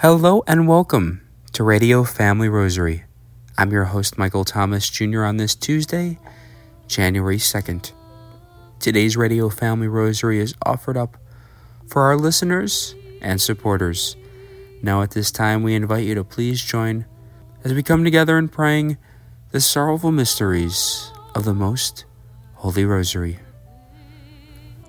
Hello and welcome to Radio Family Rosary. I'm your host, Michael Thomas Jr., on this Tuesday, January 2nd. Today's Radio Family Rosary is offered up for our listeners and supporters. Now, at this time, we invite you to please join as we come together in praying the sorrowful mysteries of the Most Holy Rosary.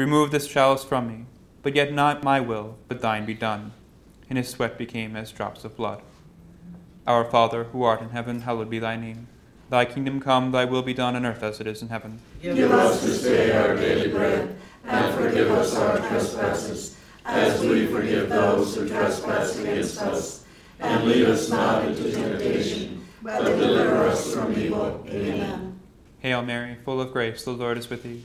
remove this chalice from me, but yet not my will, but thine be done and his sweat became as drops of blood. Our Father, who art in heaven, hallowed be thy name. Thy kingdom come, thy will be done on earth as it is in heaven. Give us this day our daily bread, and forgive us our trespasses, as we forgive those who trespass against us. And lead us not into temptation, but deliver us from evil. Amen. Hail Mary, full of grace, the Lord is with thee.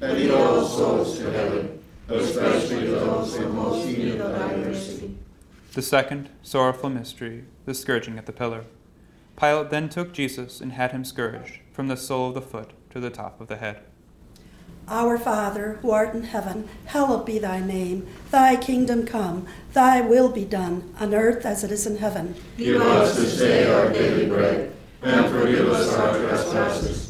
and lead all souls to heaven, especially those in most need of thy mercy. The second sorrowful mystery, the scourging at the pillar. Pilate then took Jesus and had him scourged from the sole of the foot to the top of the head. Our Father, who art in heaven, hallowed be thy name. Thy kingdom come, thy will be done, on earth as it is in heaven. Give us this day our daily bread, and forgive us our trespasses,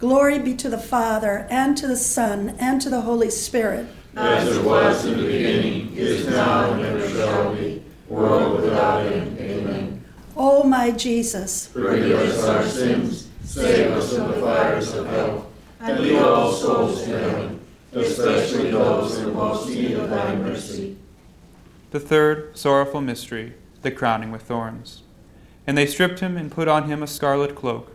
Amen. Glory be to the Father, and to the Son, and to the Holy Spirit. As it was in the beginning, is now, and ever shall be, world without end. Amen. O my Jesus, Forgive us our sins, save us from the fires of hell, and lead all souls to heaven, especially those in most need of thy mercy. The third sorrowful mystery, the crowning with thorns. And they stripped him and put on him a scarlet cloak,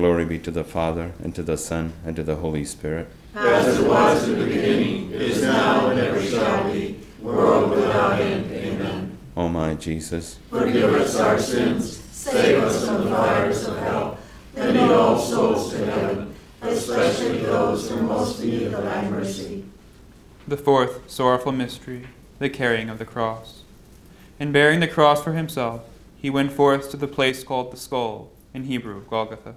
Glory be to the Father, and to the Son, and to the Holy Spirit. As it was in the beginning, is now, and ever shall be, world without end. Amen. O my Jesus, Forgive us our sins, save us from the fires of hell, and lead all souls to heaven, especially those who most need of thy mercy. The fourth sorrowful mystery, the carrying of the cross. In bearing the cross for himself, he went forth to the place called the skull, in Hebrew, Golgotha.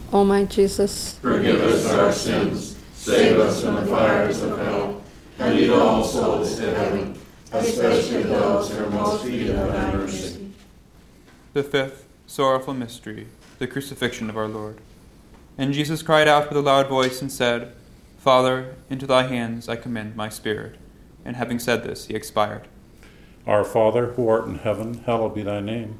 O my Jesus, Forgive us our sins, save us from the fires of hell, and lead all souls to heaven, especially those who are most needed of thy mercy. The fifth sorrowful mystery, the crucifixion of our Lord. And Jesus cried out with a loud voice and said, Father, into thy hands I commend my spirit. And having said this, he expired. Our Father, who art in heaven, hallowed be thy name.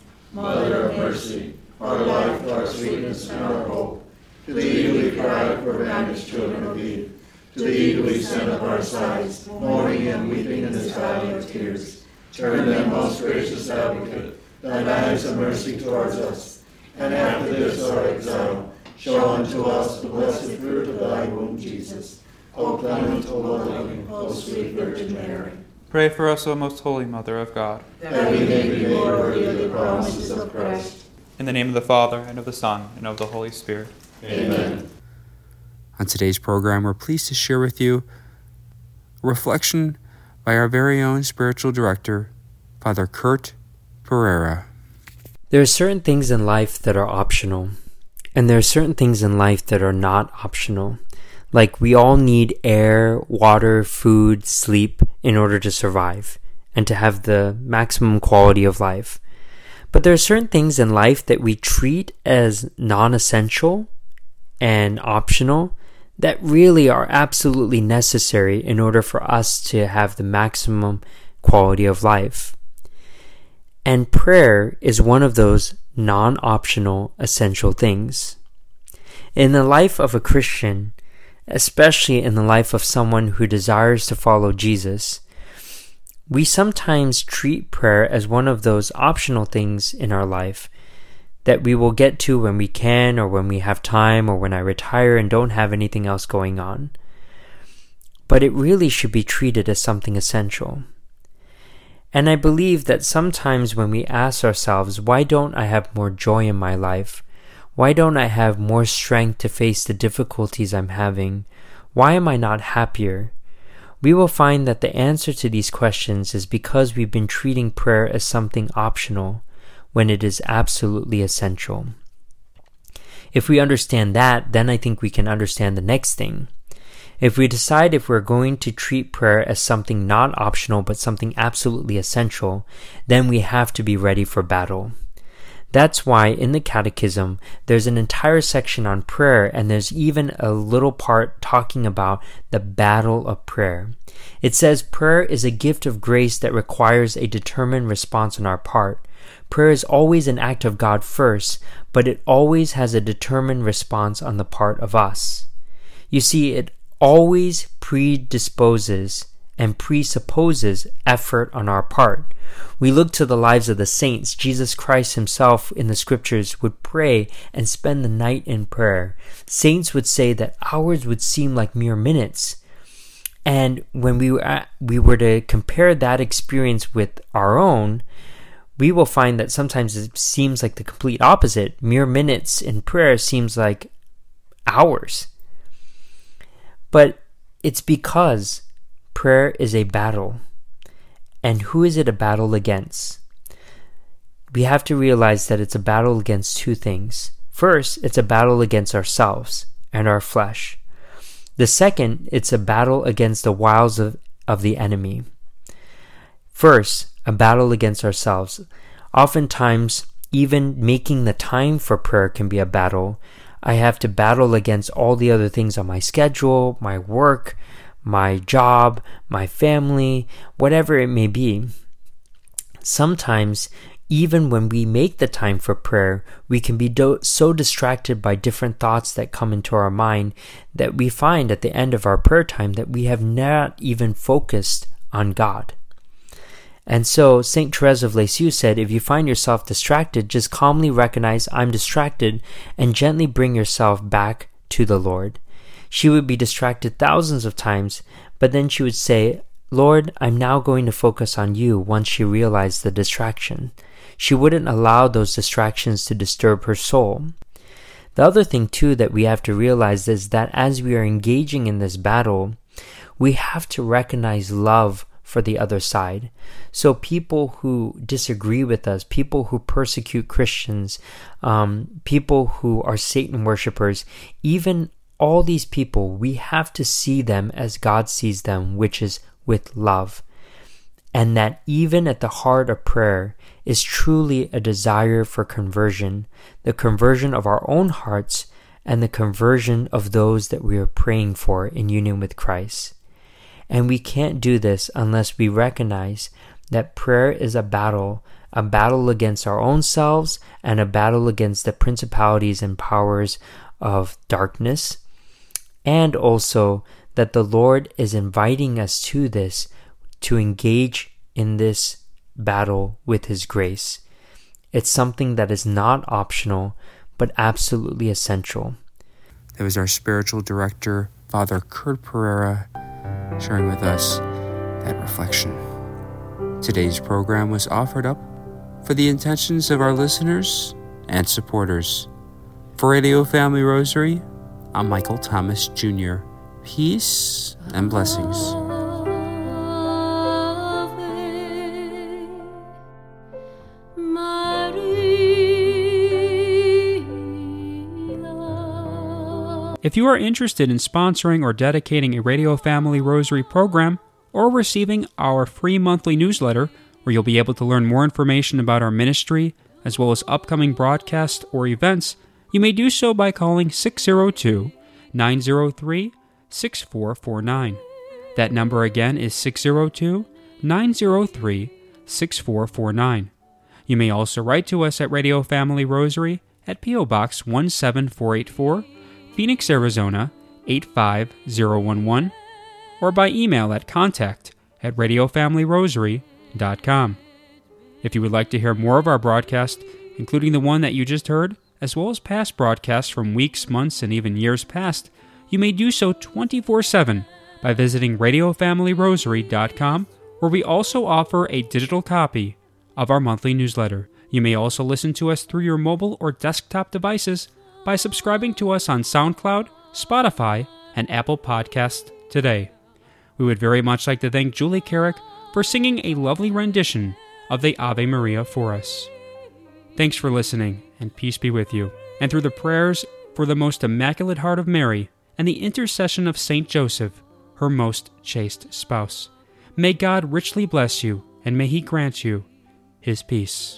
Mother of mercy, our life, our sweetness, and our hope. To thee we cry, poor banished children of Eve. To thee do we send up our sighs, mourning and weeping in this valley of tears. Turn then, most gracious advocate, thine eyes of mercy towards us. And after this our exile, show unto us the blessed fruit of thy womb, Jesus. O clement, O loving, O sweet Virgin Mary. Pray for us, O most holy Mother of God. That we may be made worthy of the promises of Christ. In the name of the Father, and of the Son, and of the Holy Spirit. Amen. On today's program, we're pleased to share with you a reflection by our very own spiritual director, Father Kurt Pereira. There are certain things in life that are optional, and there are certain things in life that are not optional. Like we all need air, water, food, sleep in order to survive and to have the maximum quality of life. But there are certain things in life that we treat as non essential and optional that really are absolutely necessary in order for us to have the maximum quality of life. And prayer is one of those non optional essential things. In the life of a Christian, especially in the life of someone who desires to follow Jesus, we sometimes treat prayer as one of those optional things in our life that we will get to when we can or when we have time or when I retire and don't have anything else going on. But it really should be treated as something essential. And I believe that sometimes when we ask ourselves, why don't I have more joy in my life? Why don't I have more strength to face the difficulties I'm having? Why am I not happier? We will find that the answer to these questions is because we've been treating prayer as something optional when it is absolutely essential. If we understand that, then I think we can understand the next thing. If we decide if we're going to treat prayer as something not optional but something absolutely essential, then we have to be ready for battle. That's why in the Catechism, there's an entire section on prayer, and there's even a little part talking about the battle of prayer. It says prayer is a gift of grace that requires a determined response on our part. Prayer is always an act of God first, but it always has a determined response on the part of us. You see, it always predisposes and presupposes effort on our part. We look to the lives of the saints. Jesus Christ himself in the scriptures would pray and spend the night in prayer. Saints would say that hours would seem like mere minutes. And when we were, at, we were to compare that experience with our own, we will find that sometimes it seems like the complete opposite. Mere minutes in prayer seems like hours. But it's because prayer is a battle. And who is it a battle against? We have to realize that it's a battle against two things. First, it's a battle against ourselves and our flesh. The second, it's a battle against the wiles of, of the enemy. First, a battle against ourselves. Oftentimes, even making the time for prayer can be a battle. I have to battle against all the other things on my schedule, my work, my job, my family, whatever it may be. Sometimes, even when we make the time for prayer, we can be do- so distracted by different thoughts that come into our mind that we find at the end of our prayer time that we have not even focused on God. And so St. Therese of Lisieux said, if you find yourself distracted, just calmly recognize I'm distracted and gently bring yourself back to the Lord. She would be distracted thousands of times, but then she would say, Lord, I'm now going to focus on you once she realized the distraction. She wouldn't allow those distractions to disturb her soul. The other thing, too, that we have to realize is that as we are engaging in this battle, we have to recognize love for the other side. So, people who disagree with us, people who persecute Christians, um, people who are Satan worshippers, even all these people, we have to see them as God sees them, which is with love. And that even at the heart of prayer is truly a desire for conversion, the conversion of our own hearts and the conversion of those that we are praying for in union with Christ. And we can't do this unless we recognize that prayer is a battle, a battle against our own selves and a battle against the principalities and powers of darkness and also that the Lord is inviting us to this to engage in this battle with His grace. It's something that is not optional, but absolutely essential. That was our spiritual director, Father Kurt Pereira, sharing with us that reflection. Today's program was offered up for the intentions of our listeners and supporters. For Radio Family Rosary, I'm Michael Thomas Jr. Peace and blessings. If you are interested in sponsoring or dedicating a Radio Family Rosary program or receiving our free monthly newsletter, where you'll be able to learn more information about our ministry, as well as upcoming broadcasts or events, you may do so by calling 602 903 6449. That number again is 602 903 6449. You may also write to us at Radio Family Rosary at P.O. Box 17484, Phoenix, Arizona 85011, or by email at contact at radiofamilyrosary.com. If you would like to hear more of our broadcast, including the one that you just heard, as well as past broadcasts from weeks, months, and even years past, you may do so 24 7 by visiting RadioFamilyRosary.com, where we also offer a digital copy of our monthly newsletter. You may also listen to us through your mobile or desktop devices by subscribing to us on SoundCloud, Spotify, and Apple Podcasts today. We would very much like to thank Julie Carrick for singing a lovely rendition of the Ave Maria for us. Thanks for listening, and peace be with you. And through the prayers for the most immaculate heart of Mary and the intercession of Saint Joseph, her most chaste spouse. May God richly bless you, and may He grant you His peace.